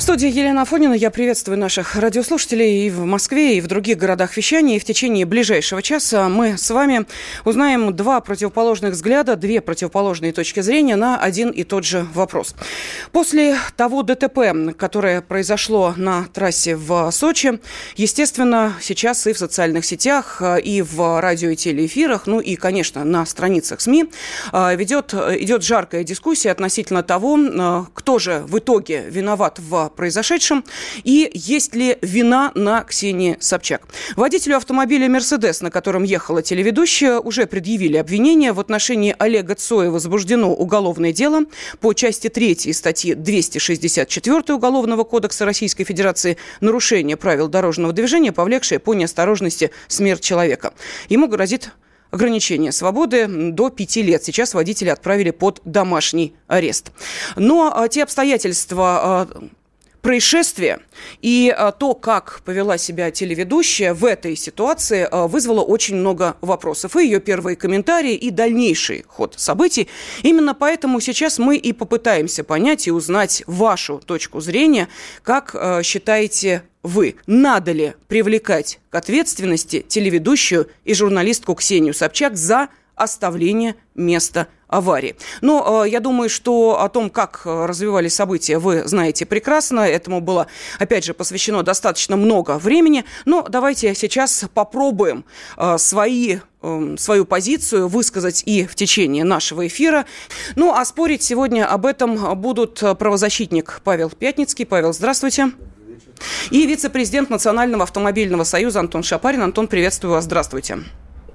студии Елена Афонина. Я приветствую наших радиослушателей и в Москве, и в других городах вещания. И в течение ближайшего часа мы с вами узнаем два противоположных взгляда, две противоположные точки зрения на один и тот же вопрос. После того ДТП, которое произошло на трассе в Сочи, естественно, сейчас и в социальных сетях, и в радио и телеэфирах, ну и, конечно, на страницах СМИ ведет, идет жаркая дискуссия относительно того, кто же в итоге виноват в произошедшем и есть ли вина на Ксении Собчак. Водителю автомобиля «Мерседес», на котором ехала телеведущая, уже предъявили обвинение. В отношении Олега Цоя возбуждено уголовное дело по части 3 статьи 264 Уголовного кодекса Российской Федерации «Нарушение правил дорожного движения, повлекшее по неосторожности смерть человека». Ему грозит ограничение свободы до пяти лет. Сейчас водители отправили под домашний арест. Но а, те обстоятельства, а, происшествие и а, то, как повела себя телеведущая в этой ситуации, а, вызвало очень много вопросов. И ее первые комментарии, и дальнейший ход событий. Именно поэтому сейчас мы и попытаемся понять и узнать вашу точку зрения, как а, считаете вы, надо ли привлекать к ответственности телеведущую и журналистку Ксению Собчак за оставление места аварии. Но э, я думаю, что о том, как э, развивались события, вы знаете прекрасно. Этому было, опять же, посвящено достаточно много времени. Но давайте сейчас попробуем э, свои эм, свою позицию высказать и в течение нашего эфира. Ну, а спорить сегодня об этом будут правозащитник Павел Пятницкий. Павел, здравствуйте. И вице-президент Национального автомобильного союза Антон Шапарин. Антон, приветствую вас. Здравствуйте.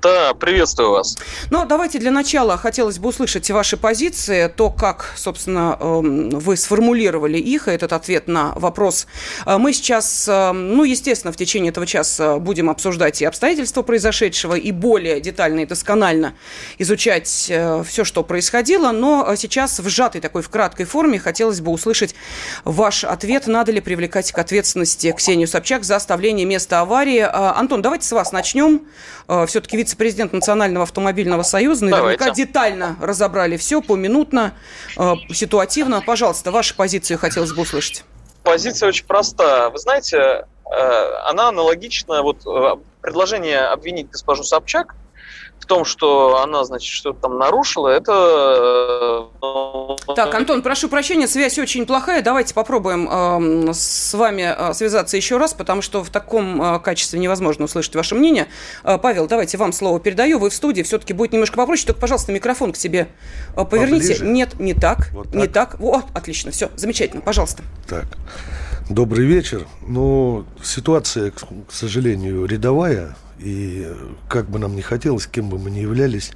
Да, приветствую вас. Ну, давайте для начала хотелось бы услышать ваши позиции, то, как, собственно, эм, вы сформулировали их, этот ответ на вопрос. Э, мы сейчас, эм, ну, естественно, в течение этого часа будем обсуждать и обстоятельства произошедшего, и более детально и досконально изучать э, все, что происходило, но сейчас в сжатой такой, в краткой форме хотелось бы услышать ваш ответ, надо ли привлекать к ответственности Ксению Собчак за оставление места аварии. Э, Антон, давайте с вас начнем. Все-таки вице вице-президент Национального автомобильного союза. Наверняка Давайте. детально разобрали все, поминутно, э, ситуативно. Пожалуйста, вашу позицию хотелось бы услышать. Позиция очень проста. Вы знаете, э, она аналогична вот э, предложение обвинить госпожу Собчак в том, что она, значит, что-то там нарушила, это... Э, так, Антон, прошу прощения, связь очень плохая. Давайте попробуем э, с вами э, связаться еще раз, потому что в таком э, качестве невозможно услышать ваше мнение. Павел, давайте вам слово передаю. Вы в студии, все-таки будет немножко попроще. Только, пожалуйста, микрофон к себе поверните. Поближе. Нет, не так, вот так, не так. Вот, отлично, все, замечательно, пожалуйста. Так. Добрый вечер. Ну, ситуация, к сожалению, рядовая. И как бы нам ни хотелось, кем бы мы ни являлись,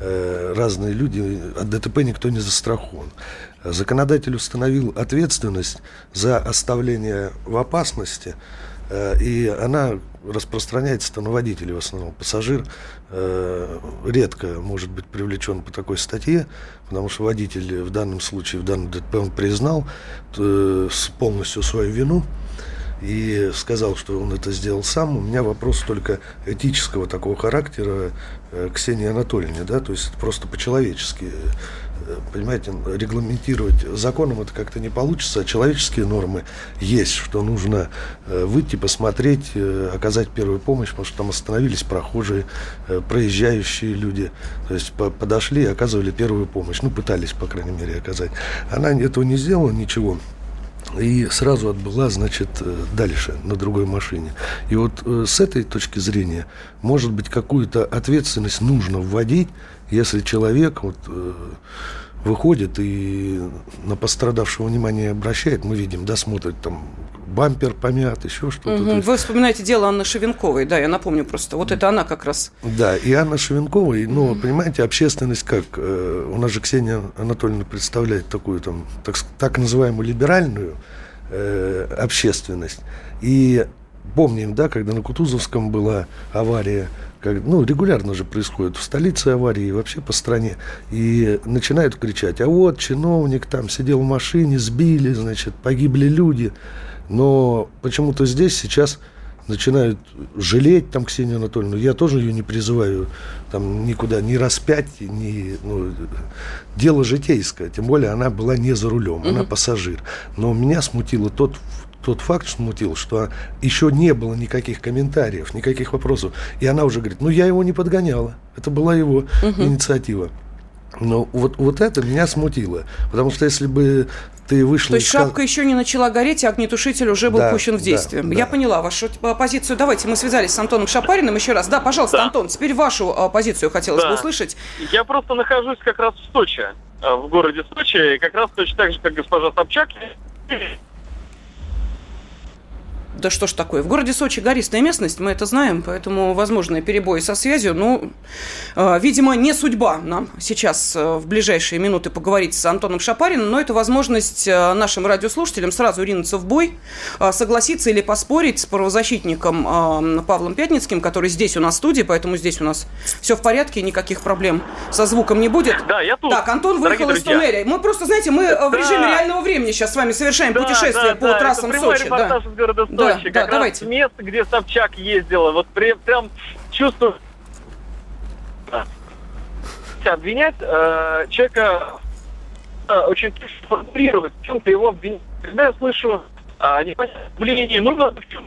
э, разные люди, от ДТП никто не застрахован. Законодатель установил ответственность за оставление в опасности, э, и она распространяется на водителей в основном. Пассажир э, редко может быть привлечен по такой статье, потому что водитель в данном случае, в данном ДТП он признал полностью свою вину, и сказал, что он это сделал сам. У меня вопрос только этического такого характера э, Ксении Анатольевне, да, то есть это просто по-человечески. Э, понимаете, регламентировать законом это как-то не получится, а человеческие нормы есть, что нужно э, выйти, посмотреть, оказать первую помощь, потому что там остановились прохожие, проезжающие люди, то есть подошли и оказывали первую помощь, ну, пытались, по крайней мере, оказать. Она этого не сделала, ничего и сразу отбыла, значит, э, дальше на другой машине. И вот э, с этой точки зрения, может быть, какую-то ответственность нужно вводить, если человек вот, э, выходит и на пострадавшего внимание обращает, мы видим, да, смотрит там бампер помят, еще что-то. Угу. Вы вспоминаете дело Анны Шевенковой, да, я напомню просто. Вот это она как раз. Да, и Анна Шевенкова, ну, угу. понимаете, общественность как? Э, у нас же Ксения Анатольевна представляет такую там, так, так называемую либеральную э, общественность. И помним, да, когда на Кутузовском была авария, как, ну, регулярно же происходит в столице аварии и вообще по стране, и начинают кричать, а вот чиновник там сидел в машине, сбили, значит, погибли люди, но почему-то здесь сейчас начинают жалеть там Ксению Анатольевну. Я тоже ее не призываю там никуда не распять, ни, ну, дело житейское. Тем более она была не за рулем, угу. она пассажир. Но меня смутило тот тот факт смутил, что еще не было никаких комментариев, никаких вопросов. И она уже говорит, ну я его не подгоняла. Это была его угу. инициатива. Но вот, вот это меня смутило. Потому что если бы ты вышла... То есть из... шапка еще не начала гореть, а огнетушитель уже был да, пущен в действие. Да, Я да. поняла вашу позицию. Давайте мы связались с Антоном Шапариным еще раз. Да, пожалуйста, да. Антон, теперь вашу а, позицию хотелось да. бы услышать. Я просто нахожусь как раз в Сочи, а, в городе Сочи, и как раз точно так же, как госпожа Собчак, да что ж такое. В городе Сочи гористая местность, мы это знаем, поэтому возможные перебои со связью. Ну, э, видимо, не судьба нам сейчас э, в ближайшие минуты поговорить с Антоном Шапариным, но это возможность э, нашим радиослушателям сразу ринуться в бой, э, согласиться или поспорить с правозащитником э, Павлом Пятницким, который здесь у нас в студии, поэтому здесь у нас все в порядке, никаких проблем со звуком не будет. Да, я тут. Так, Антон выехал из туннеля. Мы просто, знаете, мы да. в режиме реального времени сейчас с вами совершаем да, путешествие да, по да, трассам Сочи. Да. Из города Сочи да, как да, раз давайте. место, где Собчак ездила. Вот при, прям чувствую... Обвинять э, человека э, очень формулировать, в чем-то его обвинять. Когда я слышу э, непонятное нужно в чем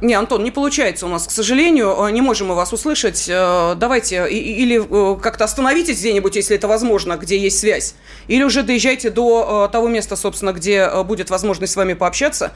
не, Антон, не получается у нас, к сожалению. Э, не можем мы вас услышать. Э, давайте или э, как-то остановитесь где-нибудь, если это возможно, где есть связь. Или уже доезжайте до того места, собственно, где будет возможность с вами пообщаться.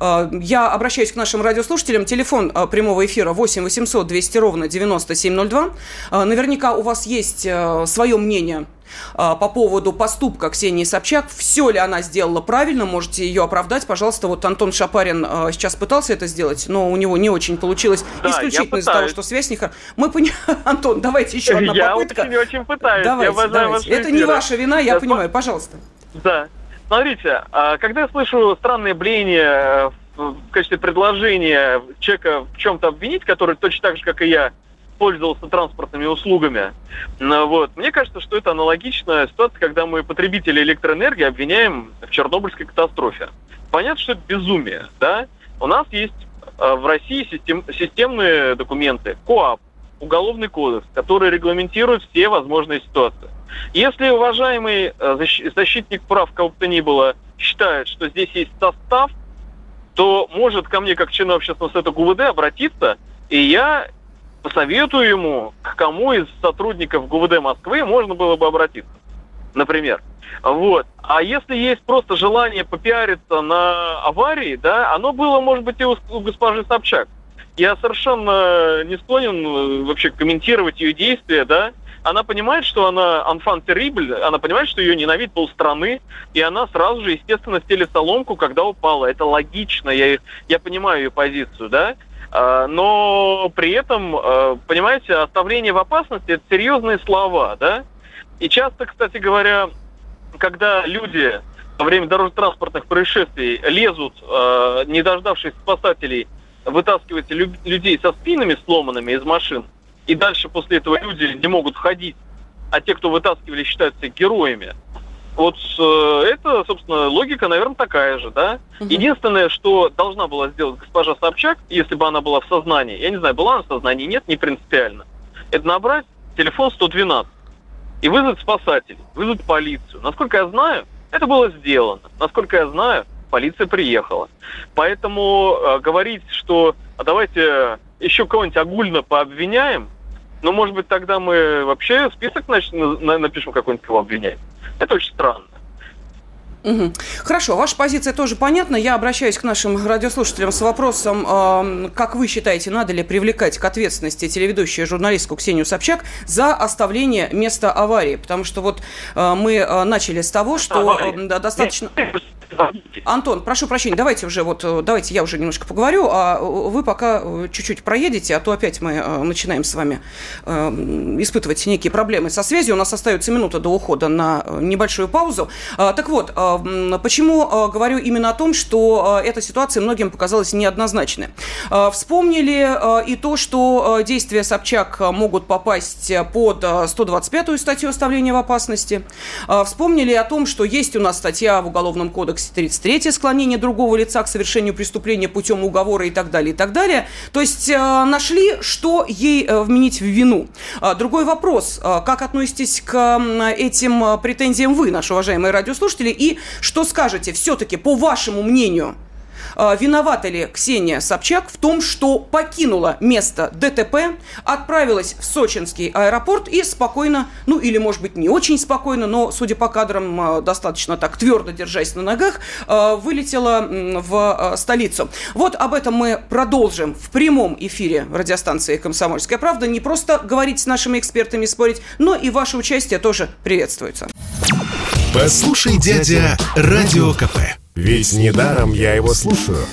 Я обращаюсь к нашим радиослушателям. Телефон прямого эфира 8 800 200 ровно 9702. Наверняка у вас есть свое мнение по поводу поступка Ксении Собчак. Все ли она сделала правильно, можете ее оправдать. Пожалуйста, вот Антон Шапарин сейчас пытался это сделать, но у него не очень получилось. Да, исключительно из-за того, что связь не Мы понимаем... Антон, давайте еще одна попытка. Я очень-очень пытаюсь. Давайте, я давайте. Это не ваша вина, я, я понимаю. Пожалуйста. Да. Смотрите, а, когда я слышу странные блеяния э, в качестве предложения человека в чем-то обвинить, который точно так же, как и я, пользовался транспортными услугами. Ну, вот. Мне кажется, что это аналогичная ситуация, когда мы потребители электроэнергии обвиняем в Чернобыльской катастрофе. Понятно, что это безумие, да? У нас есть э, в России систем, системные документы, КОАП, Уголовный кодекс, который регламентирует все возможные ситуации. Если уважаемый э, защитник прав кого бы то ни было считает, что здесь есть состав, то может ко мне как члену общественного совета ГУВД обратиться, и я посоветую ему, к кому из сотрудников ГУВД Москвы можно было бы обратиться, например. Вот. А если есть просто желание попиариться на аварии, да, оно было, может быть, и у, госпожи Собчак. Я совершенно не склонен э, вообще комментировать ее действия, да. Она понимает, что она анфан terrible, она понимает, что ее ненавидит полстраны, и она сразу же, естественно, стелит соломку, когда упала. Это логично, я, я понимаю ее позицию, да. А, но при этом, а, понимаете, оставление в опасности – это серьезные слова, да? И часто, кстати говоря, когда люди во время дорожно-транспортных происшествий лезут, а, не дождавшись спасателей, вытаскивать людей со спинами сломанными из машин, и дальше после этого люди не могут входить, а те, кто вытаскивали, считаются героями, вот э, это, собственно, логика, наверное, такая же, да. Угу. Единственное, что должна была сделать госпожа Собчак, если бы она была в сознании, я не знаю, была она в сознании, нет, не принципиально, это набрать телефон 112 и вызвать спасателей, вызвать полицию. Насколько я знаю, это было сделано. Насколько я знаю, полиция приехала. Поэтому э, говорить, что а давайте еще кого-нибудь огульно пообвиняем, ну, может быть, тогда мы вообще список напишем какой-нибудь, кого обвинять. Это очень странно. Угу. Хорошо, ваша позиция тоже понятна. Я обращаюсь к нашим радиослушателям с вопросом, э, как вы считаете, надо ли привлекать к ответственности телеведущую журналистку Ксению Собчак за оставление места аварии? Потому что вот э, мы э, начали с того, что э, достаточно... Антон, прошу прощения, давайте уже вот, э, давайте я уже немножко поговорю, а вы пока э, чуть-чуть проедете, а то опять мы э, начинаем с вами испытывать некие проблемы со связью. У нас остается минута до ухода на небольшую паузу. А, так вот, почему говорю именно о том, что эта ситуация многим показалась неоднозначной. Вспомнили и то, что действия Собчак могут попасть под 125-ю статью оставления в опасности. Вспомнили о том, что есть у нас статья в Уголовном кодексе кодексе 33 склонение другого лица к совершению преступления путем уговора и так далее, и так далее. То есть э, нашли, что ей э, вменить в вину. А, другой вопрос, э, как относитесь к этим претензиям вы, наши уважаемые радиослушатели, и что скажете все-таки, по вашему мнению, виновата ли Ксения Собчак в том, что покинула место ДТП, отправилась в сочинский аэропорт и спокойно, ну или, может быть, не очень спокойно, но, судя по кадрам, а, достаточно так твердо держась на ногах, а, вылетела в столицу. Вот об этом мы продолжим в прямом эфире радиостанции «Комсомольская правда». Не просто говорить с нашими экспертами, спорить, но и ваше участие тоже приветствуется. Послушай, дядя, Радио КП. Ведь недаром я его слушаю.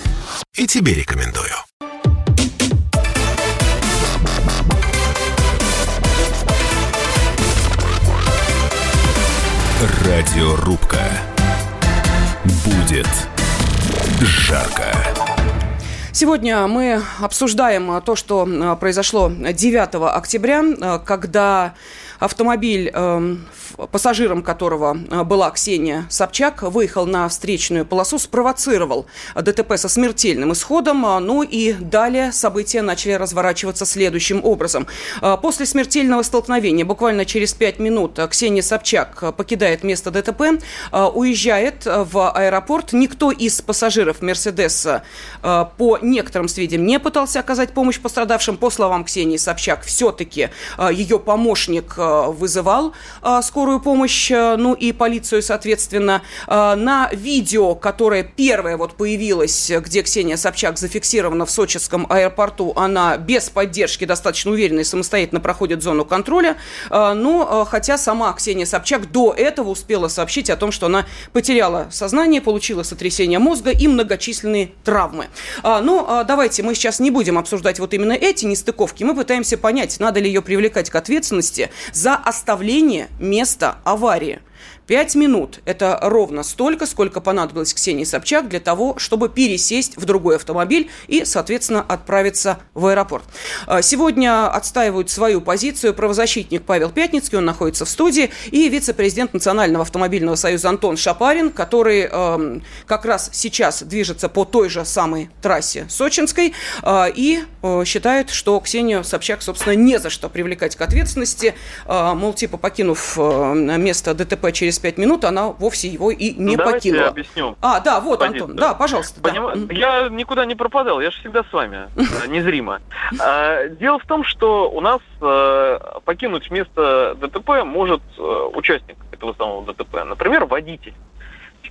И тебе рекомендую. Радиорубка. Будет жарко. Сегодня мы обсуждаем то, что произошло 9 октября, когда автомобиль эм, пассажиром которого э, была Ксения Собчак, выехал на встречную полосу, спровоцировал ДТП со смертельным исходом. А, ну и далее события начали разворачиваться следующим образом. А, после смертельного столкновения, буквально через пять минут, Ксения Собчак покидает место ДТП, уезжает в аэропорт. Никто из пассажиров Мерседеса по некоторым сведениям не пытался оказать помощь пострадавшим. По словам Ксении Собчак, все-таки ее помощник вызывал скорую скорую помощь, э, ну и полицию, соответственно, э, на видео, которое первое вот появилось, где Ксения Собчак зафиксирована в сочинском аэропорту, она без поддержки, достаточно уверенно и самостоятельно проходит зону контроля. Э, но хотя сама Ксения Собчак до этого успела сообщить о том, что она потеряла сознание, получила сотрясение мозга и многочисленные травмы. Но давайте мы сейчас не будем обсуждать вот именно эти нестыковки. Мы пытаемся понять, надо ли ее привлекать к ответственности за оставление места места аварии. Пять минут – это ровно столько, сколько понадобилось Ксении Собчак для того, чтобы пересесть в другой автомобиль и, соответственно, отправиться в аэропорт. А, сегодня отстаивают свою позицию правозащитник Павел Пятницкий, он находится в студии, и вице-президент Национального автомобильного союза Антон Шапарин, который э, как раз сейчас движется по той же самой трассе Сочинской. Э, и э, считает, что Ксению Собчак, собственно, не за что привлекать к ответственности, э, мол, типа покинув э, место ДТП через пять минут она вовсе его и не Давайте покинула. Я объясню. А, да, вот, позицию. Антон, да, пожалуйста. Поним... Да. Я никуда не пропадал, я же всегда с вами, э, незримо. А, дело в том, что у нас э, покинуть место ДТП может э, участник этого самого ДТП, например, водитель.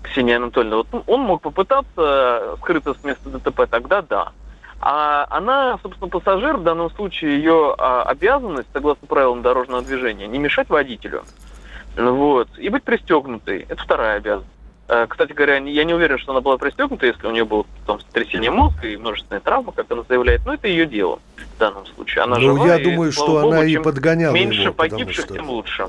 Ксения Анатольевна, вот он мог попытаться скрыться с места ДТП, тогда да. А она, собственно, пассажир, в данном случае ее а, обязанность, согласно правилам дорожного движения, не мешать водителю. Вот. И быть пристегнутой. Это вторая обязанность. Э, кстати говоря, я не уверен, что она была пристегнута, если у нее было там сотрясение мозга и множественная травма, как она заявляет, но это ее дело в данном случае. Она ну, я и, думаю, что Богу, она и подгоняла Меньше его, погибших, что... тем лучше.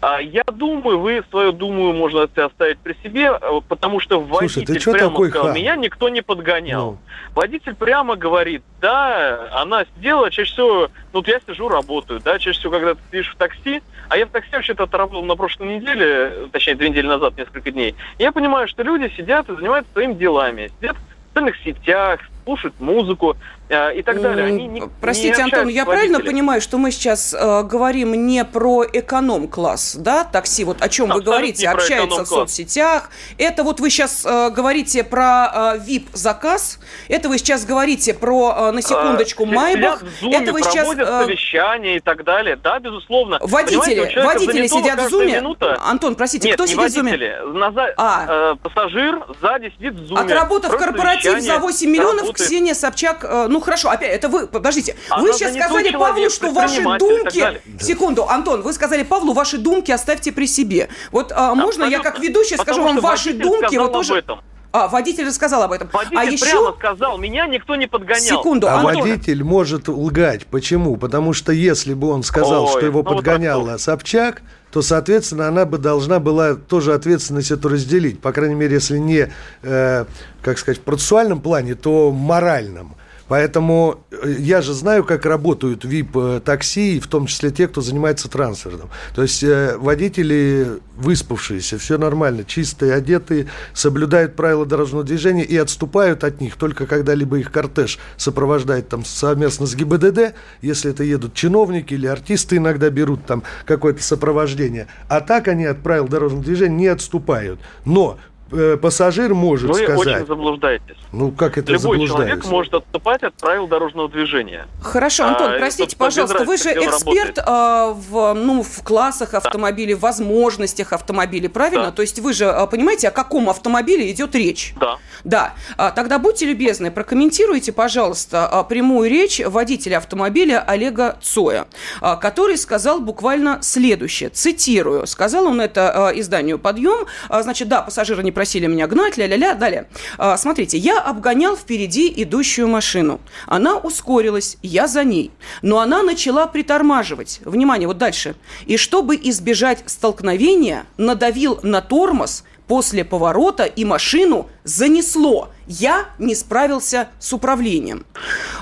А, я думаю, вы свою думаю можно оставить при себе, э, потому что водитель Слушай, ты прямо такой сказал, хам? меня никто не подгонял. Ну. Водитель прямо говорит, да, она сделала, чаще всего, ну, вот я сижу, работаю, да, чаще всего, когда ты сидишь в такси, а я в такси вообще-то отработал на прошлой неделе, точнее, две недели назад, несколько дней. Я понимаю, что люди сидят и занимаются своими делами. Сидят в социальных сетях, слушают музыку и так далее. Они не, Простите, не Антон, я правильно понимаю, что мы сейчас э, говорим не про эконом-класс, да, такси, вот о чем Абсолютно вы говорите, общаются в соцсетях. Это вот вы сейчас э, говорите про э, VIP-заказ, это вы сейчас говорите про, э, на секундочку, э, Майбах, это вы сейчас... Э, совещания и так далее, да, безусловно. Водители, водители сидят в зуме. Минута... Антон, простите, Нет, кто не сидит водители. в зуме? Назад, а. э, пассажир сзади сидит в зуме. Отработав корпоратив за 8 миллионов, работает. Ксения Собчак, э, ну хорошо, опять, это вы, подождите, Она вы сейчас сказали Павлу, что ваши думки... Секунду, Антон, вы сказали Павлу, ваши думки оставьте при себе. Вот а, можно я как ведущая скажу вам ваши думки, вот тоже... А, водитель рассказал об этом. Водитель а еще... прямо сказал, меня никто не подгонял. Секунду, А Антон... водитель может лгать. Почему? Потому что если бы он сказал, Ой, что его ну подгоняла вот Собчак, то, соответственно, она бы должна была тоже ответственность эту разделить. По крайней мере, если не, э, как сказать, в процессуальном плане, то моральном. Поэтому э, я же знаю, как работают VIP-такси, в том числе те, кто занимается трансфером. То есть э, водители выспавшиеся, все нормально, чистые, одетые, соблюдают правила дорожного движения и отступают от них только когда либо их кортеж сопровождает там совместно с ГИБДД, если это едут чиновники или артисты иногда берут там какое-то сопровождение. А так они от правил дорожного движения не отступают. Но Э, пассажир может Вы сказать... Вы очень заблуждаетесь. Ну, как это Любой человек может отступать от правил дорожного движения. Хорошо, Антон, а, простите, пожалуйста, вы же эксперт а, в, ну, в классах автомобилей, да. возможностях автомобилей, правильно? Да. То есть вы же а, понимаете, о каком автомобиле идет речь? Да. Да. А, тогда будьте любезны, прокомментируйте, пожалуйста, а, прямую речь водителя автомобиля Олега Цоя, а, который сказал буквально следующее, цитирую, сказал он это а, изданию «Подъем», а, значит, да, пассажиры не просили меня гнать, ля-ля-ля, далее. А, смотрите, я обгонял впереди идущую машину. Она ускорилась, я за ней. Но она начала притормаживать. Внимание, вот дальше. И чтобы избежать столкновения, надавил на тормоз после поворота и машину занесло. Я не справился с управлением.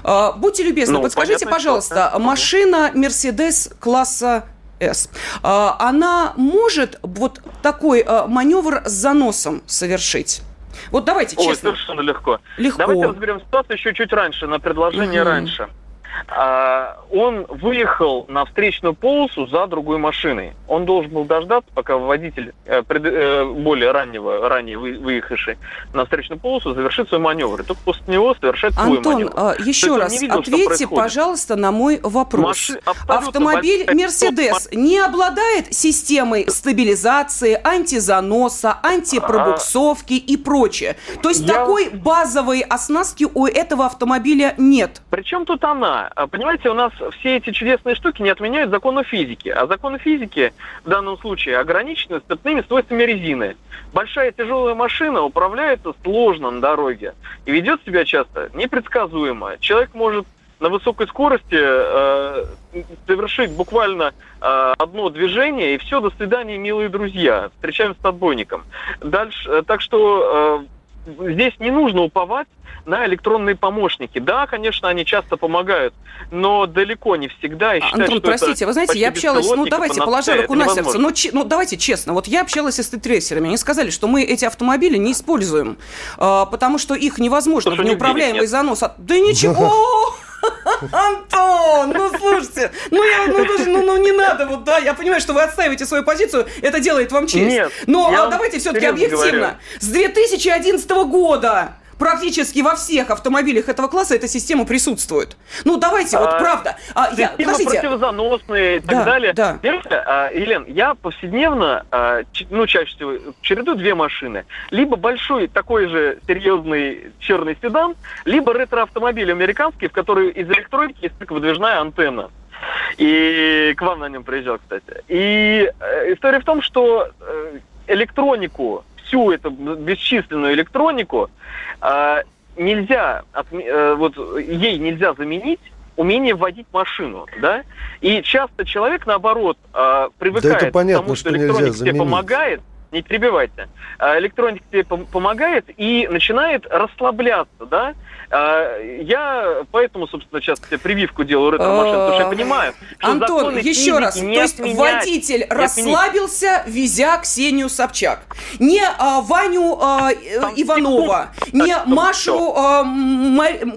А, будьте любезны, ну, подскажите, пожалуйста, что, машина Mercedes класса с. А, она может вот такой а, маневр с заносом совершить? Вот давайте честно. Ой, совершенно легко. Легко. Давайте разберем ситуацию еще чуть раньше, на предложение угу. раньше. А, он выехал на встречную полосу за другой машиной. Он должен был дождаться, пока водитель э, э, более раннего, ранее выехавший на встречную полосу завершит свой маневр. И только после него совершать свой Антон, маневр. Антон, еще раз видел, ответьте, пожалуйста, на мой вопрос. Маши... Автомобиль Mercedes не обладает системой стабилизации, антизаноса, антипробуксовки и прочее. То есть Я... такой базовой оснастки у этого автомобиля нет. Причем тут она? А, понимаете, у нас все эти чудесные штуки не отменяют законы физики. А законы физики в данном случае ограничены спиртными свойствами резины. Большая тяжелая машина управляется сложно на дороге и ведет себя часто непредсказуемо. Человек может на высокой скорости э, совершить буквально э, одно движение, и все, до свидания, милые друзья. Встречаемся с отбойником. Дальше, э, так что э, здесь не нужно уповать на электронные помощники. Да, конечно, они часто помогают, но далеко не всегда. И считать, Антон, простите, вы знаете, я общалась, ну давайте, положа руку на сердце, ну, ну давайте честно, вот я общалась с стритрейсерами, они сказали, что мы эти автомобили не используем, э, потому что их невозможно в неуправляемый занос. Да ничего! Антон, ну слушайте, ну, я, ну, ну, ну не надо, вот да, я понимаю, что вы отстаиваете свою позицию, это делает вам честь. Нет, Но а, давайте все-таки объективно. Говорю. С 2011 года практически во всех автомобилях этого класса эта система присутствует. Ну, давайте, а, вот правда. А, я, подождите. противозаносные и так да, далее. Да. Понимаете, а, Елен, я повседневно, а, ну, чаще всего, чередую две машины. Либо большой такой же серьезный черный седан, либо ретро-автомобиль американский, в который из электроники есть только выдвижная антенна. И к вам на нем приезжал, кстати. И э, история в том, что э, электронику всю эту бесчисленную электронику э, нельзя, э, вот ей нельзя заменить умение водить машину, да? И часто человек, наоборот, э, привыкает да это понятно, к тому, что, что электроника тебе помогает, не перебивайте, э, электроника тебе помогает и начинает расслабляться, да? А, я поэтому, собственно, сейчас тебе прививку делаю ретро-машин, потому что я понимаю, что Антон, еще раз, то есть водитель расслабился, везя Ксению Собчак. Не а, Ваню а, Иванова, не Машу а,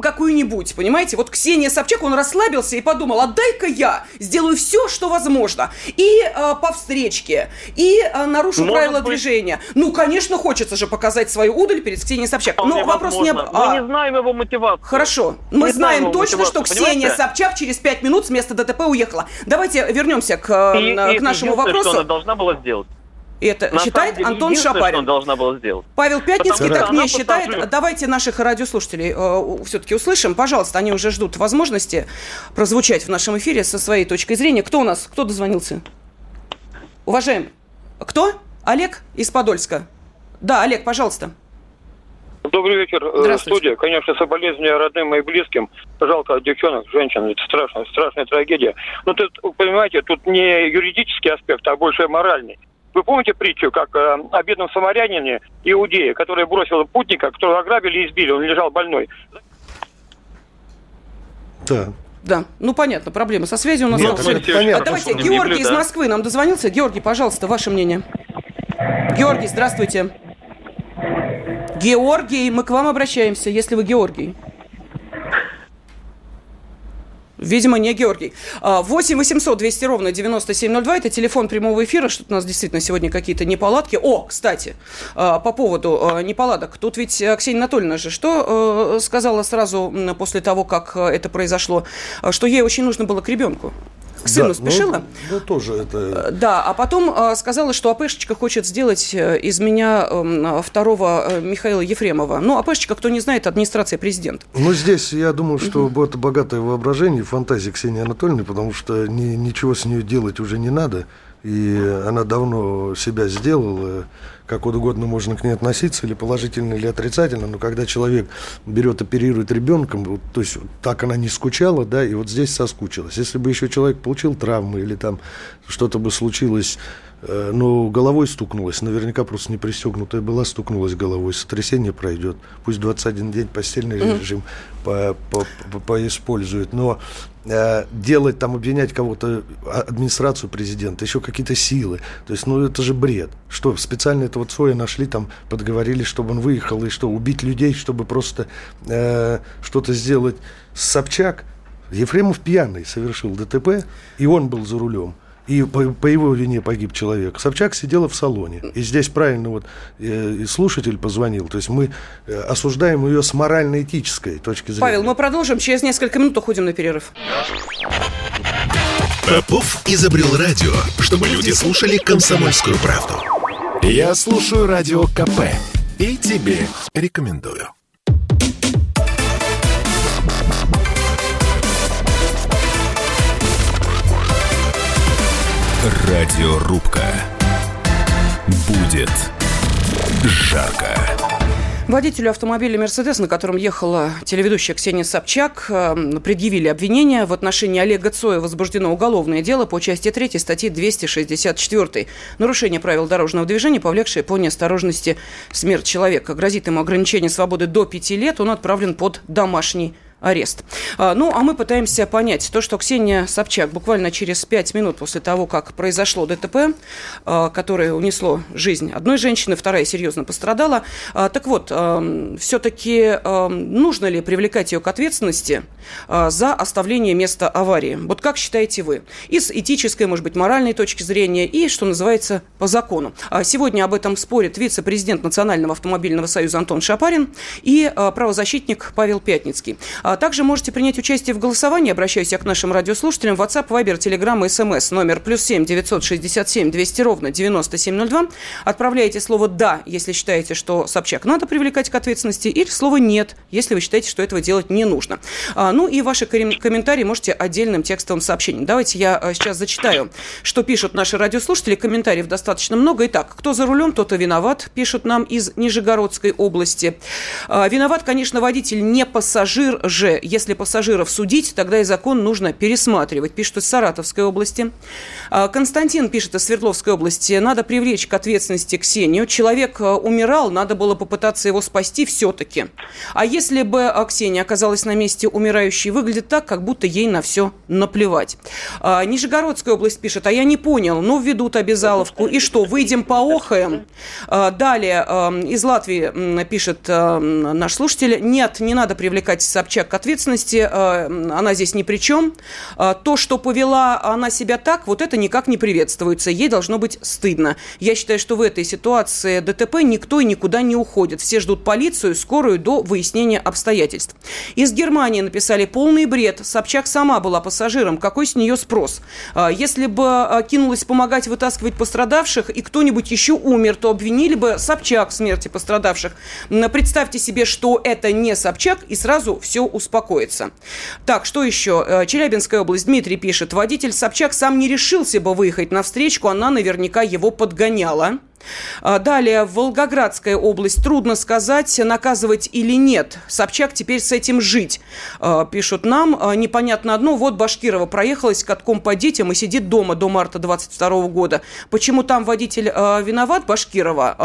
какую-нибудь, понимаете? Вот Ксения Собчак, он расслабился и подумал, а дай-ка я сделаю все, что возможно. И а, по встречке, и а, нарушу Может правила быть. движения. Ну, конечно, хочется же показать свою удаль перед Ксенией Собчак. Но вопрос не... Мы а... не знаем его мотивацию. Хорошо. Мы не знаем точно, что Ксения понимаете? Собчак через пять минут с места ДТП уехала. Давайте вернемся к, и, к и нашему вопросу. Что она должна была сделать. Это На считает деле, Антон Шапарин. Что должна была сделать. Павел Пятницкий Потому так не считает. Пассажир. Давайте наших радиослушателей э, все-таки услышим. Пожалуйста, они уже ждут возможности прозвучать в нашем эфире со своей точкой зрения. Кто у нас? Кто дозвонился? Уважаемый. Кто? Олег из Подольска. Да, Олег, пожалуйста. Добрый вечер, э, студия. Конечно, соболезнования родным и близким. Жалко девчонок, женщин. Это страшная, страшная трагедия. Но тут, понимаете, тут не юридический аспект, а больше моральный. Вы помните притчу, как э, о бедном самарянине Иудея, который бросил путника, которого ограбили и избили, он лежал больной. Да. Да, ну понятно, проблемы со связью у нас. Нет, понятно, понятно, Давайте, Георгий из Москвы нам дозвонился. Георгий, пожалуйста, ваше мнение. Георгий, здравствуйте. Георгий, мы к вам обращаемся, если вы Георгий. Видимо, не Георгий. 8 800 200 ровно 9702. Это телефон прямого эфира. Что-то у нас действительно сегодня какие-то неполадки. О, кстати, а, по поводу а, неполадок. Тут ведь э, Ксения Анатольевна же что э, сказала сразу после того, как э, это произошло? Что ей очень нужно было к ребенку к сыну да, спешила. Ну, ну, тоже это... Э, да, а потом э, сказала, что АПшечка хочет сделать э, из меня э, второго э, Михаила Ефремова. Ну, АПшечка, кто не знает, администрация президента. Ну, здесь я думаю, что угу. это богатое воображение, фантазия Ксении Анатольевны, потому что ни, ничего с нее делать уже не надо. И она давно себя сделала, как угодно можно к ней относиться, или положительно, или отрицательно, но когда человек берет, оперирует ребенком, вот, то есть так она не скучала, да, и вот здесь соскучилась. Если бы еще человек получил травмы или там что-то бы случилось Э, но головой стукнулась, наверняка просто не пристегнутая была, стукнулась головой, сотрясение пройдет, пусть 21 день постельный mm-hmm. режим по, по, по, поиспользует, но делать там, обвинять кого-то, а, администрацию президента, еще какие-то силы, то есть, ну, это же бред, что специально этого Цоя нашли, там, подговорили, чтобы он выехал, и что, убить людей, чтобы просто э, что-то сделать, Собчак, Ефремов пьяный совершил ДТП, и он был за рулем и по, по его вине погиб человек. Собчак сидела в салоне. И здесь правильно вот э, слушатель позвонил. То есть мы э, осуждаем ее с морально-этической точки зрения. Павел, мы продолжим. Через несколько минут уходим на перерыв. Попов изобрел радио, чтобы люди слушали комсомольскую правду. Я слушаю радио КП и тебе рекомендую. Радиорубка. Будет жарко. Водителю автомобиля «Мерседес», на котором ехала телеведущая Ксения Собчак, э, предъявили обвинение. В отношении Олега Цоя возбуждено уголовное дело по части 3 статьи 264. Нарушение правил дорожного движения, повлекшее по неосторожности смерть человека. Грозит ему ограничение свободы до 5 лет. Он отправлен под домашний арест. А, ну, а мы пытаемся понять то, что Ксения Собчак буквально через пять минут после того, как произошло ДТП, а, которое унесло жизнь одной женщины, вторая серьезно пострадала. А, так вот, все-таки нужно ли привлекать ее к ответственности за оставление места аварии? Вот как считаете вы? И с этической, может быть, моральной точки зрения, и, что называется, по закону. Сегодня об этом спорит вице-президент Национального автомобильного союза Антон Шапарин и правозащитник Павел Пятницкий. А также можете принять участие в голосовании. Обращаюсь я к нашим радиослушателям. WhatsApp, Viber, Telegram и SMS номер плюс семь девятьсот шестьдесят семь двести ровно девяносто семь ноль два. Отправляете слово «да», если считаете, что Собчак надо привлекать к ответственности, или слово «нет», если вы считаете, что этого делать не нужно. А, ну и ваши комментарии можете отдельным текстовым сообщением. Давайте я а, сейчас зачитаю, что пишут наши радиослушатели. Комментариев достаточно много. Итак, кто за рулем, тот и виноват, пишут нам из Нижегородской области. А, виноват, конечно, водитель, не пассажир, же, если пассажиров судить, тогда и закон нужно пересматривать, пишет из Саратовской области. А, Константин пишет из Свердловской области, надо привлечь к ответственности Ксению. Человек а, умирал, надо было попытаться его спасти все-таки. А если бы а, Ксения оказалась на месте умирающей, выглядит так, как будто ей на все наплевать. Нижегородская область пишет, а я не понял, ну введут обязаловку, и что, выйдем по охаям? Далее из Латвии пишет наш слушатель, нет, не надо привлекать Собчак к ответственности, э, она здесь ни при чем. Э, то, что повела она себя так, вот это никак не приветствуется. Ей должно быть стыдно. Я считаю, что в этой ситуации ДТП никто и никуда не уходит. Все ждут полицию, скорую до выяснения обстоятельств. Из Германии написали полный бред. Собчак сама была пассажиром. Какой с нее спрос? Э, если бы кинулась помогать вытаскивать пострадавших, и кто-нибудь еще умер, то обвинили бы Собчак в смерти пострадавших. Представьте себе, что это не Собчак, и сразу все успокоится. Так, что еще? Э, Челябинская область. Дмитрий пишет. Водитель Собчак сам не решился бы выехать на встречку, она наверняка его подгоняла. А, далее, Волгоградская область. Трудно сказать, наказывать или нет. Собчак теперь с этим жить, а, пишут нам. А, непонятно одно. Вот Башкирова проехалась катком по детям и сидит дома до марта 22 года. Почему там водитель виноват, Башкирова?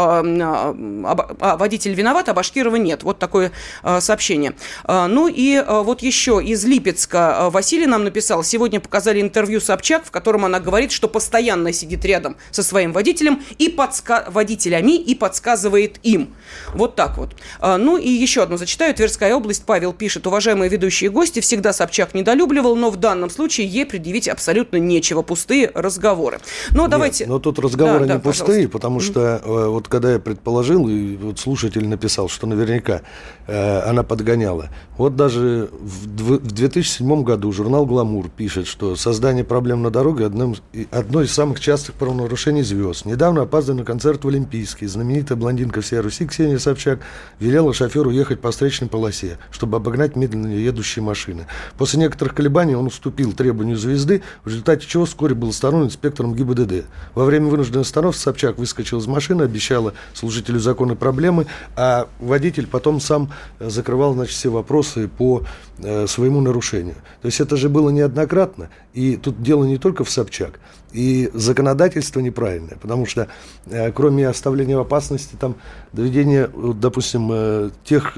Водитель виноват, а Башкирова нет. Вот такое сообщение. Ну и вот еще из Липецка Василий нам написал. Сегодня показали интервью Собчак, в котором она говорит, что постоянно сидит рядом со своим водителем и подсказывает водителями и подсказывает им. Вот так вот. А, ну и еще одно зачитаю. Тверская область. Павел пишет. Уважаемые ведущие гости, всегда Собчак недолюбливал, но в данном случае ей предъявить абсолютно нечего. Пустые разговоры. Но Нет, давайте... Но тут разговоры да, не да, пустые, пожалуйста. потому что mm-hmm. вот когда я предположил, и вот слушатель написал, что наверняка э, она подгоняла. Вот даже в, в 2007 году журнал «Гламур» пишет, что создание проблем на дороге одно, одно из самых частых правонарушений звезд. Недавно опаздывая на концерт в Олимпийский. Знаменитая блондинка всей Руси Ксения Собчак велела шоферу ехать по встречной полосе, чтобы обогнать медленно едущие машины. После некоторых колебаний он уступил требованию звезды, в результате чего вскоре был остановлен инспектором ГИБДД. Во время вынужденной остановки Собчак выскочил из машины, обещала служителю закона проблемы, а водитель потом сам э, закрывал значит, все вопросы по э, своему нарушению. То есть это же было неоднократно, и тут дело не только в Собчак, и законодательство неправильное, потому что э, кроме оставления в опасности, там доведение, допустим, э, тех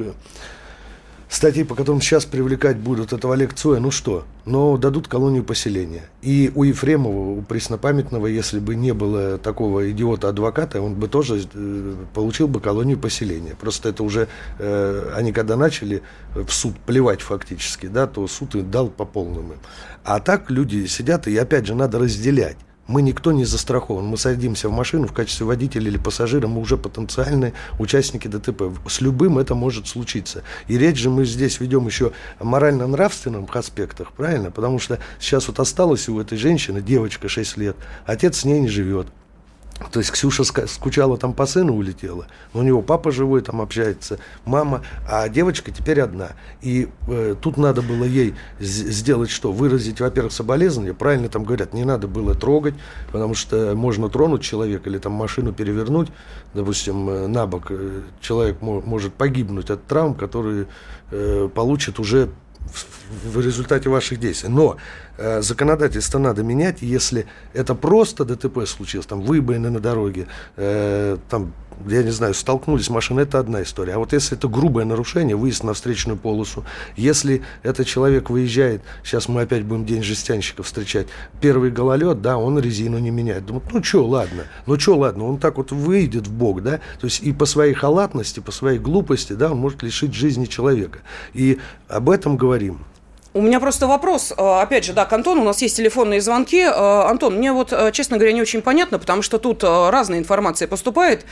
статей, по которым сейчас привлекать будут этого Олег Цоя, ну что, но дадут колонию поселения. И у Ефремова, у Преснопамятного, если бы не было такого идиота-адвоката, он бы тоже э, получил бы колонию поселения. Просто это уже, э, они когда начали в суд плевать фактически, да, то суд и дал по полному. А так люди сидят, и опять же надо разделять. Мы никто не застрахован. Мы садимся в машину в качестве водителя или пассажира, мы уже потенциальные участники ДТП. С любым это может случиться. И речь же мы здесь ведем еще о морально-нравственных аспектах, правильно? Потому что сейчас вот осталась у этой женщины девочка 6 лет, отец с ней не живет. То есть Ксюша скучала там по сыну, улетела. У него папа живой, там общается, мама, а девочка теперь одна. И э, тут надо было ей сделать что? Выразить, во-первых, соболезнования. Правильно там говорят, не надо было трогать, потому что можно тронуть человека или там машину перевернуть, допустим, э, на бок. Э, человек может погибнуть от травм, которые э, получит уже в результате ваших действий. Но э, законодательство надо менять, если это просто ДТП случилось, там выбоины на дороге, э, там, я не знаю, столкнулись машины, это одна история. А вот если это грубое нарушение, выезд на встречную полосу, если этот человек выезжает, сейчас мы опять будем день жестянщика встречать, первый гололед, да, он резину не меняет. Думаю, ну что, ладно, ну что, ладно, он так вот выйдет в бок, да, то есть и по своей халатности, по своей глупости, да, он может лишить жизни человека. И об этом говорим. У меня просто вопрос, э, опять же, да, к Антону, у нас есть телефонные звонки. Э, Антон, мне вот, э, честно говоря, не очень понятно, потому что тут разная информация поступает.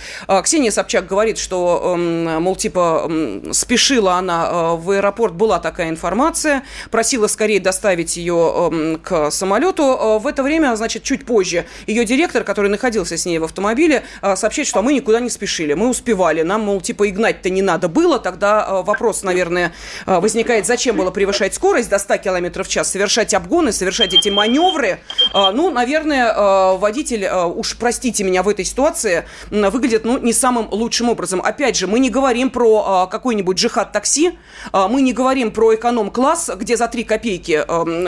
Ксения Собчак говорит, что, эм, мол, типа, спешила она в аэропорт, была такая информация, просила скорее доставить ее эм, к самолету. В это время, значит, чуть позже ее директор, который находился с ней в автомобиле, сообщает, что мы никуда не спешили, мы успевали, нам, мол, типа, игнать-то не надо было. Тогда вопрос, наверное, возникает, зачем было превышать скорость, скорость до 100 км в час, совершать обгоны, совершать эти маневры, а, ну, наверное, а, водитель, а, уж простите меня в этой ситуации, выглядит, ну, не самым лучшим образом. Опять же, мы не говорим про какой-нибудь джихад-такси, мы не говорим про эконом-класс, где за 3 копейки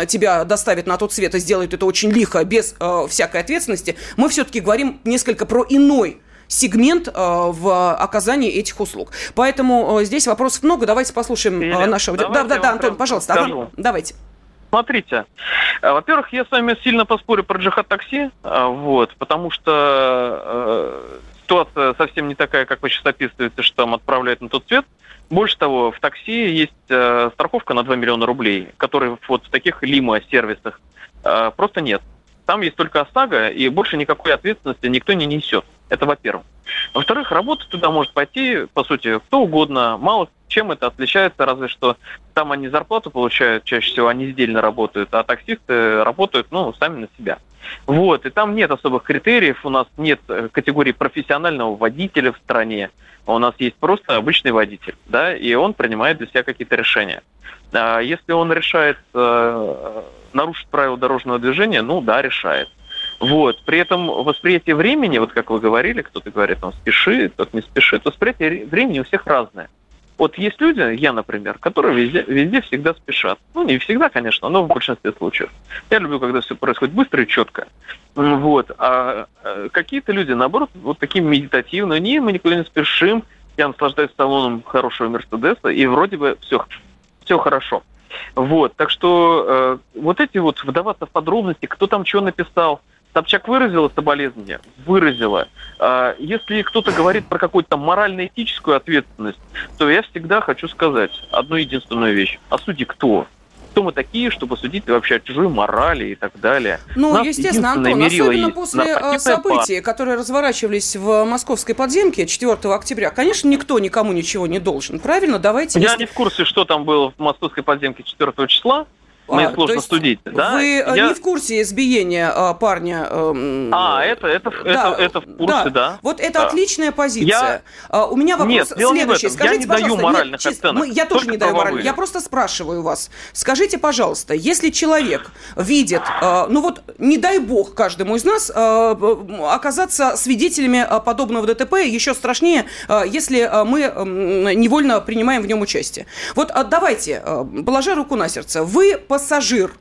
тебя доставят на тот свет и сделают это очень лихо, без всякой ответственности. Мы все-таки говорим несколько про иной сегмент э, в оказании этих услуг. Поэтому э, здесь вопросов много. Давайте послушаем Елена, нашего... Да, да, да, Антон, пожалуйста. Ага, давайте. Смотрите, э, во-первых, я с вами сильно поспорю про джихад-такси, вот, потому что э, ситуация совсем не такая, как вы сейчас описываете, что там отправляют на тот свет. Больше того, в такси есть э, страховка на 2 миллиона рублей, которые вот в таких лимо-сервисах э, просто нет. Там есть только ОСАГО, и больше никакой ответственности никто не несет. Это во-первых. Во-вторых, работать туда может пойти, по сути, кто угодно. Мало чем это отличается, разве что там они зарплату получают, чаще всего они сдельно работают, а таксисты работают, ну, сами на себя. Вот, и там нет особых критериев, у нас нет э, категории профессионального водителя в стране, у нас есть просто обычный водитель, да, и он принимает для себя какие-то решения. А если он решает э, нарушить правила дорожного движения, ну да, решает. Вот. При этом восприятие времени, вот как вы говорили, кто-то говорит, там, спеши, кто-то не спешит, восприятие времени у всех разное. Вот есть люди, я, например, которые везде, везде всегда спешат. Ну, не всегда, конечно, но в большинстве случаев. Я люблю, когда все происходит быстро и четко. Вот. А э, какие-то люди, наоборот, вот такие медитативные. Не, мы никуда не спешим. Я наслаждаюсь салоном хорошего Мерседеса, и вроде бы все, все хорошо. Вот. Так что э, вот эти вот вдаваться в подробности, кто там что написал, Собчак выразила соболезнования? Выразила. А, если кто-то говорит про какую-то морально-этическую ответственность, то я всегда хочу сказать одну единственную вещь. А судьи кто? кто мы такие, чтобы судить вообще о чужой морали и так далее. Ну, Нас естественно, Антон, особенно после э, событий, пар. которые разворачивались в московской подземке 4 октября, конечно, никто никому ничего не должен, правильно? Давайте... Я если... не в курсе, что там было в московской подземке 4 числа, мне а, сложно судить. Да? Вы э, я... не в курсе избиения а, парня? Эм... А, это, это, да, это, это в курсе, да. да. Вот это да. отличная позиция. Я... А, у меня вопрос нет, следующий. Скажите, я не даю моральных нет, оценок. Мы, я тоже не даю моральных. Я просто спрашиваю вас. Скажите, пожалуйста, если человек видит, а, ну вот, не дай бог каждому из нас а, оказаться свидетелями подобного ДТП, еще страшнее, а, если мы а, невольно принимаем в нем участие. Вот а, давайте, а, положа руку на сердце, вы по пассажир.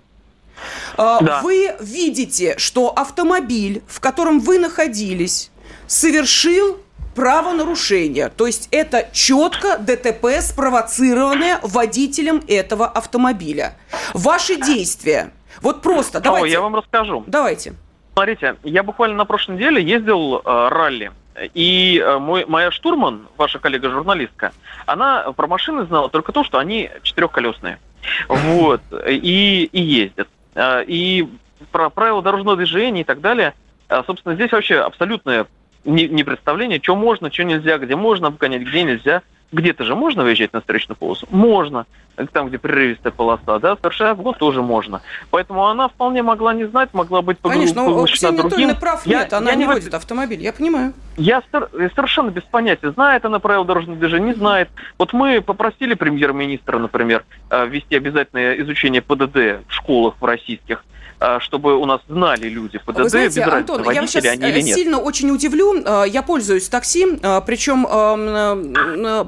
А, да. Вы видите, что автомобиль, в котором вы находились, совершил правонарушение. То есть это четко ДТП, спровоцированное водителем этого автомобиля. Ваши действия. Вот просто, давайте. О, я вам расскажу. Давайте. Смотрите, я буквально на прошлой неделе ездил э, ралли. И э, мой, моя штурман, ваша коллега-журналистка, она про машины знала только то, что они четырехколесные. Вот. И, и ездят. А, и про правила дорожного движения и так далее. А, собственно, здесь вообще абсолютное не, представление, что можно, что нельзя, где можно обгонять, где нельзя. Где-то же можно выезжать на встречную полосу? Можно. Там, где прерывистая полоса, да, совершая обгон тоже можно. Поэтому она вполне могла не знать, могла быть Конечно, но Ксения другим. прав я, нет, она я не водит автомобиль, я понимаю. Я совершенно без понятия, знает она правила дорожного движения, не знает. Вот мы попросили премьер-министра, например, э, ввести обязательное изучение ПДД в школах в российских. А, чтобы у нас знали люди ПДД, Вы знаете, без Антон, разницы, я сейчас они или нет. сильно очень удивлю. А, я пользуюсь такси, а, причем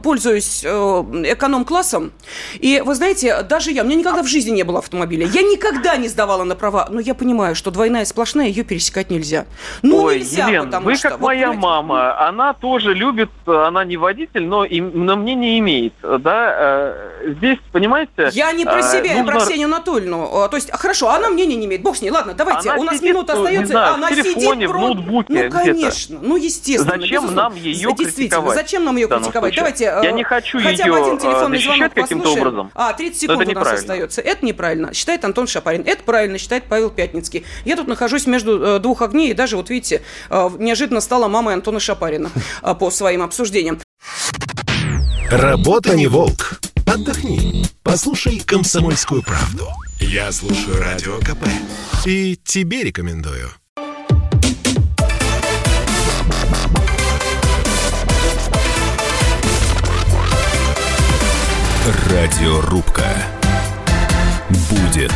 пользуюсь эконом-классом. И вы знаете, даже я, у меня никогда в жизни не было автомобиля. Я никогда не сдавала на права. Но я понимаю, что двойная сплошная, ее пересекать нельзя. Ну, Ой, нельзя, Елен, потому вы что... как вот, моя мама. Она тоже любит, она не водитель, но, но мнение имеет. Да? Э, здесь, понимаете... Я не про себя, нужно... я про Ксению Анатольевну. То есть, хорошо, она мнение не имеет бог с ней, ладно, давайте, она у нас сидит, минута ну, остается, знаю, она в телефоне, сидит... В ноутбуке ну, конечно, ну, естественно. Зачем безусловно. нам ее критиковать? зачем нам ее критиковать? Давайте, Я э, не хочу хотя ее бы один телефонный звонок каким-то образом. А, 30 секунд у нас остается. Это неправильно, считает Антон Шапарин. Это правильно, считает Павел Пятницкий. Я тут нахожусь между э, двух огней, и даже, вот видите, э, неожиданно стала мамой Антона Шапарина по своим обсуждениям. Работа не волк. Отдохни. Послушай комсомольскую правду. Я слушаю Радио КП. И тебе рекомендую. Радиорубка. Будет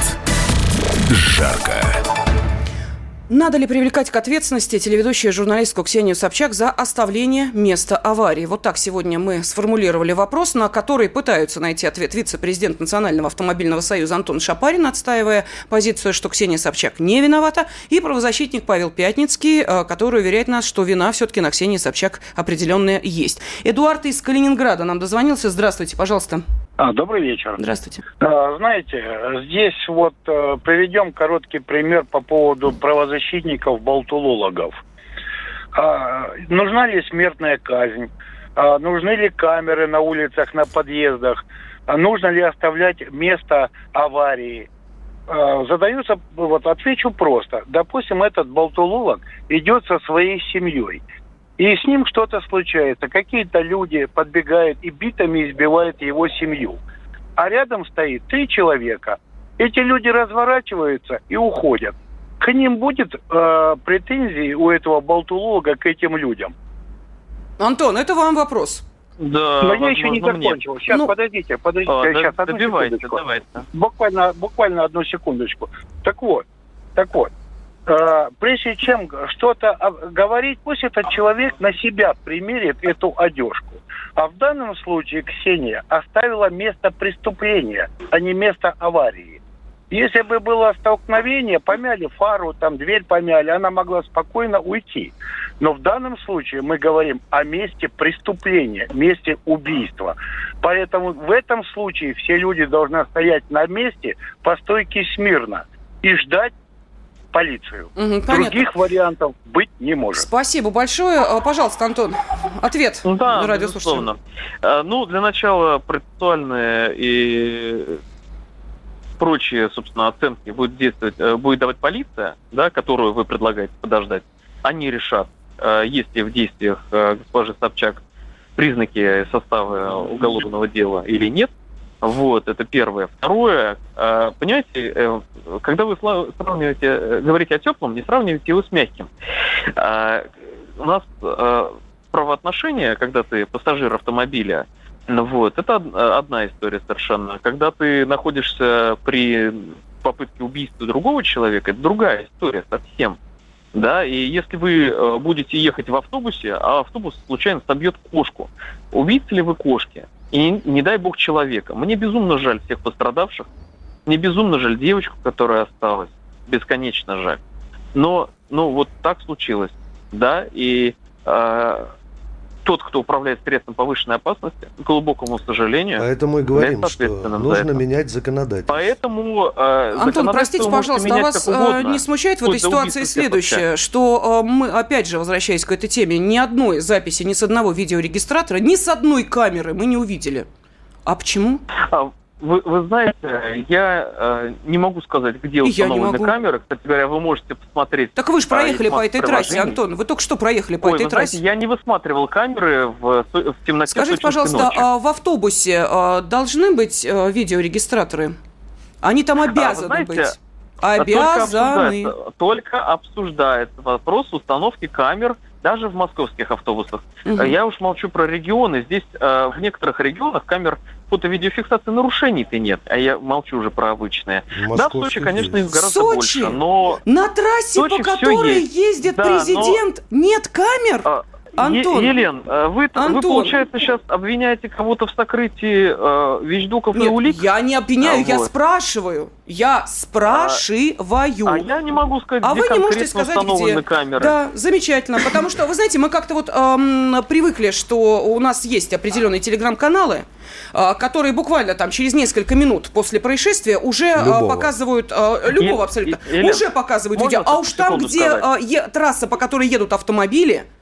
жарко. Надо ли привлекать к ответственности телеведущую журналистку Ксению Собчак за оставление места аварии? Вот так сегодня мы сформулировали вопрос, на который пытаются найти ответ вице-президент Национального автомобильного союза Антон Шапарин, отстаивая позицию, что Ксения Собчак не виновата, и правозащитник Павел Пятницкий, э, который уверяет нас, что вина все-таки на Ксении Собчак определенная есть. Эдуард из Калининграда нам дозвонился. Здравствуйте, пожалуйста. А, добрый вечер. Здравствуйте. А, знаете, здесь вот а, приведем короткий пример по поводу правозащитников, болтулологов. А, нужна ли смертная казнь? А, нужны ли камеры на улицах, на подъездах? А, нужно ли оставлять место аварии? А, задаются, вот отвечу просто. Допустим, этот болтулолог идет со своей семьей – и с ним что-то случается. Какие-то люди подбегают и битами избивают его семью. А рядом стоит три человека. Эти люди разворачиваются и уходят. К ним будет э, претензии у этого болтулога к этим людям. Антон, это вам вопрос. Да, Но я еще не закончил. Мне. Сейчас, ну, подождите, подождите. А, сейчас, одну добивайте, давайте. Буквально, буквально одну секундочку. Так вот, так вот. Э, прежде чем что-то говорить, пусть этот человек на себя примерит эту одежку. А в данном случае Ксения оставила место преступления, а не место аварии. Если бы было столкновение, помяли фару, там дверь помяли, она могла спокойно уйти. Но в данном случае мы говорим о месте преступления, месте убийства. Поэтому в этом случае все люди должны стоять на месте по стойке смирно и ждать полицию. Угу, Других вариантов быть не может. Спасибо большое. А, пожалуйста, Антон, ответ ну, да, радиослушателям. А, ну, для начала процессуальные и прочие, собственно, оценки будет действовать, э, будет давать полиция, да, которую вы предлагаете подождать. Они решат, э, есть ли в действиях э, госпожи Собчак признаки состава уголовного дела или нет. Вот, это первое. Второе, понимаете, когда вы сравниваете, говорите о теплом, не сравнивайте его с мягким. У нас правоотношения, когда ты пассажир автомобиля, вот, это одна история совершенно. Когда ты находишься при попытке убийства другого человека, это другая история совсем. Да, и если вы э, будете ехать в автобусе, а автобус случайно собьет кошку, убийцы ли вы кошки? И не, дай бог человека. Мне безумно жаль всех пострадавших. Мне безумно жаль девочку, которая осталась. Бесконечно жаль. Но, ну, вот так случилось. Да, и э, тот, кто управляет средством повышенной опасности, к глубокому сожалению, Поэтому и говорим, что нужно менять законодательство. Поэтому э, Антон, простите, пожалуйста, а вас э, не смущает в этой ситуации следующее, что э, мы, опять же, возвращаясь к этой теме, ни одной записи, ни с одного видеорегистратора, ни с одной камеры мы не увидели. А почему? А, вы, вы знаете, я э, не могу сказать, где установлены камеры. Кстати говоря, вы можете посмотреть. Так вы же проехали по этой трассе, Антон. Вы только что проехали по Ой, этой трассе. Знаете, я не высматривал камеры в, в темноте. Скажите, пожалуйста, ночи. а в автобусе а, должны быть а, видеорегистраторы? Они там обязаны а, знаете, быть. Обязаны. Только обсуждается, только обсуждается вопрос установки камер даже в московских автобусах. Угу. Я уж молчу про регионы. Здесь э, в некоторых регионах камер фото-видеофиксации нарушений-то нет, а я молчу уже про обычные. Да, в Сочи, конечно, их гораздо Сочи? больше, но... На трассе, Сочи по которой ездит да, президент, но... нет камер? А, Антон, е- Елен, э, вы, Антон, вы, получается, сейчас обвиняете кого-то в сокрытии э, вещдоков Нет, и улик? я не обвиняю, а, я вот. спрашиваю. Я спрашиваю. А, а я не могу сказать, а где вы не можете сказать, где. камеры. Да, замечательно, потому что, вы знаете, мы как-то вот эм, привыкли, что у нас есть определенные телеграм-каналы, э, которые буквально там через несколько минут после происшествия уже э, показывают, э, любого абсолютно, и, Елена, уже показывают видео. А уж там, где э, е, трасса, по которой едут автомобили, э,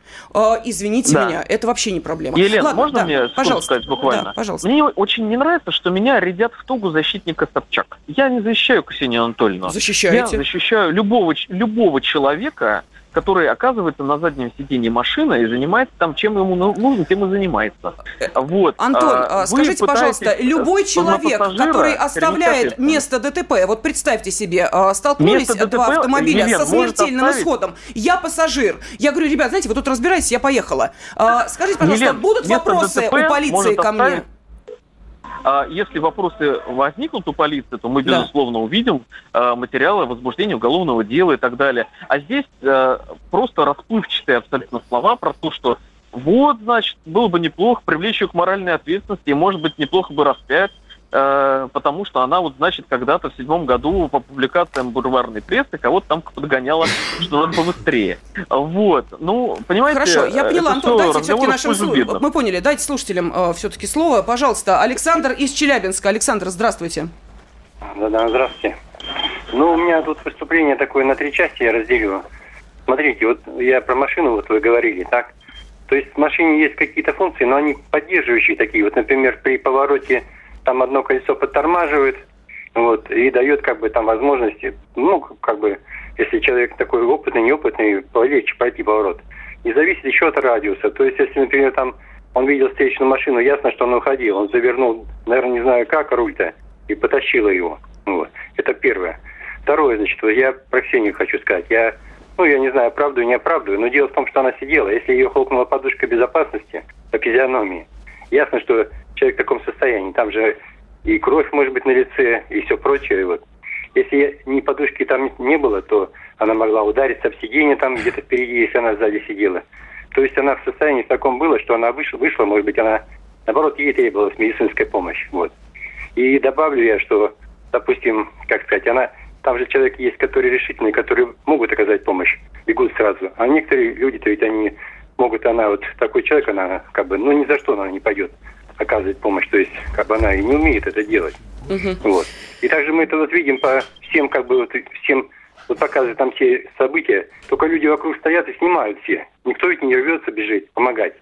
извините да. меня, это вообще не проблема. Елена, Ладно, можно да, мне пожалуйста. сказать буквально? Да, пожалуйста. Мне очень не нравится, что меня рядят в тугу защитника Собчак. Я не защищаю Ксению Анатольевну. Защищаете? Я защищаю любого, любого человека, который оказывается на заднем сиденье машины и занимается там, чем ему ну, нужно, тем и занимается. Вот. Антон, а, скажите, пожалуйста, любой человек, который оставляет место ДТП, вот представьте себе, а, столкнулись место два ДТП, автомобиля Елена, со смертельным исходом. Я пассажир. Я говорю, ребят, знаете, вы тут разбираетесь, я поехала. А, скажите, пожалуйста, Елена, будут вопросы ДТП у полиции ко мне? А если вопросы возникнут у полиции, то мы, безусловно, да. увидим э, материалы возбуждения уголовного дела и так далее. А здесь э, просто расплывчатые абсолютно слова про то, что вот, значит, было бы неплохо привлечь ее к моральной ответственности, и, может быть, неплохо бы распять потому что она вот, значит, когда-то в седьмом году по публикациям бульварной прессы кого-то там подгоняла, что надо побыстрее. Вот. Ну, понимаете... Хорошо, я поняла, Антон, дайте все-таки нашим слушателям... Мы поняли, дайте слушателям э, все-таки слово. Пожалуйста, Александр из Челябинска. Александр, здравствуйте. Да-да, здравствуйте. Ну, у меня тут выступление такое на три части я разделю. Смотрите, вот я про машину, вот вы говорили, так? То есть в машине есть какие-то функции, но они поддерживающие такие. Вот, например, при повороте там одно колесо подтормаживает, вот, и дает как бы там возможности, ну, как бы, если человек такой опытный, неопытный, полегче пройти поворот. И зависит еще от радиуса. То есть, если, например, там он видел встречную машину, ясно, что он уходил. Он завернул, наверное, не знаю как, руль-то, и потащила его. Вот. Это первое. Второе, значит, я про Ксению хочу сказать. Я, ну, я не знаю, правду не оправдываю, но дело в том, что она сидела. Если ее хлопнула подушка безопасности по физиономии, ясно, что человек в таком состоянии. Там же и кровь может быть на лице, и все прочее. Вот. Если ни подушки там не было, то она могла удариться в сиденье там где-то впереди, если она сзади сидела. То есть она в состоянии таком была, что она вышла, вышла может быть, она, наоборот, ей требовалась медицинская помощь. Вот. И добавлю я, что, допустим, как сказать, она, там же человек есть, которые решительные, которые могут оказать помощь, бегут сразу. А некоторые люди-то ведь они могут, она вот такой человек, она как бы, ну ни за что она не пойдет оказывать помощь. То есть, как бы она и не умеет это делать. Угу. Вот. И также мы это вот видим по всем, как бы, вот, всем вот показывают там все события, только люди вокруг стоят и снимают все. Никто ведь не рвется бежать, помогать.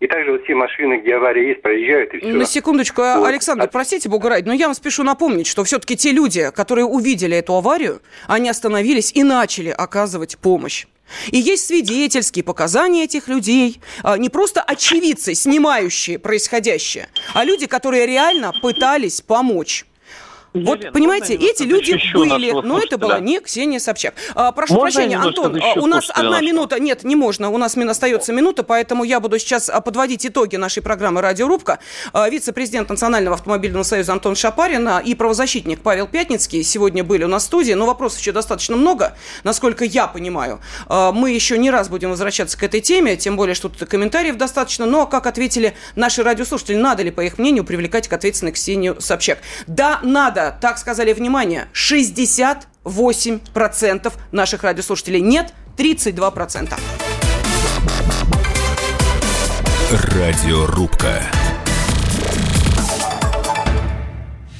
И также вот все машины, где авария есть, проезжают и все. На секундочку, вот. Александр, а... простите, бога ради, но я вам спешу напомнить, что все-таки те люди, которые увидели эту аварию, они остановились и начали оказывать помощь. И есть свидетельские показания этих людей, а, не просто очевидцы, снимающие происходящее, а люди, которые реально пытались помочь. Вот, Елена, понимаете, эти люди были, но это была не Ксения Собчак. А, прошу можно прощения, Антон, а, у нас одна минута, нет, не можно, у нас остается минута, поэтому я буду сейчас а, подводить итоги нашей программы «Радиорубка». А, вице-президент Национального автомобильного союза Антон Шапарин и правозащитник Павел Пятницкий сегодня были у нас в студии, но вопросов еще достаточно много, насколько я понимаю. Мы еще не раз будем возвращаться к этой теме, тем более, что тут комментариев достаточно, но, как ответили наши радиослушатели, надо ли, по их мнению, привлекать к ответственности Ксению Собчак? Да, надо так сказали, внимание, 68% наших радиослушателей. Нет, 32%. Радиорубка.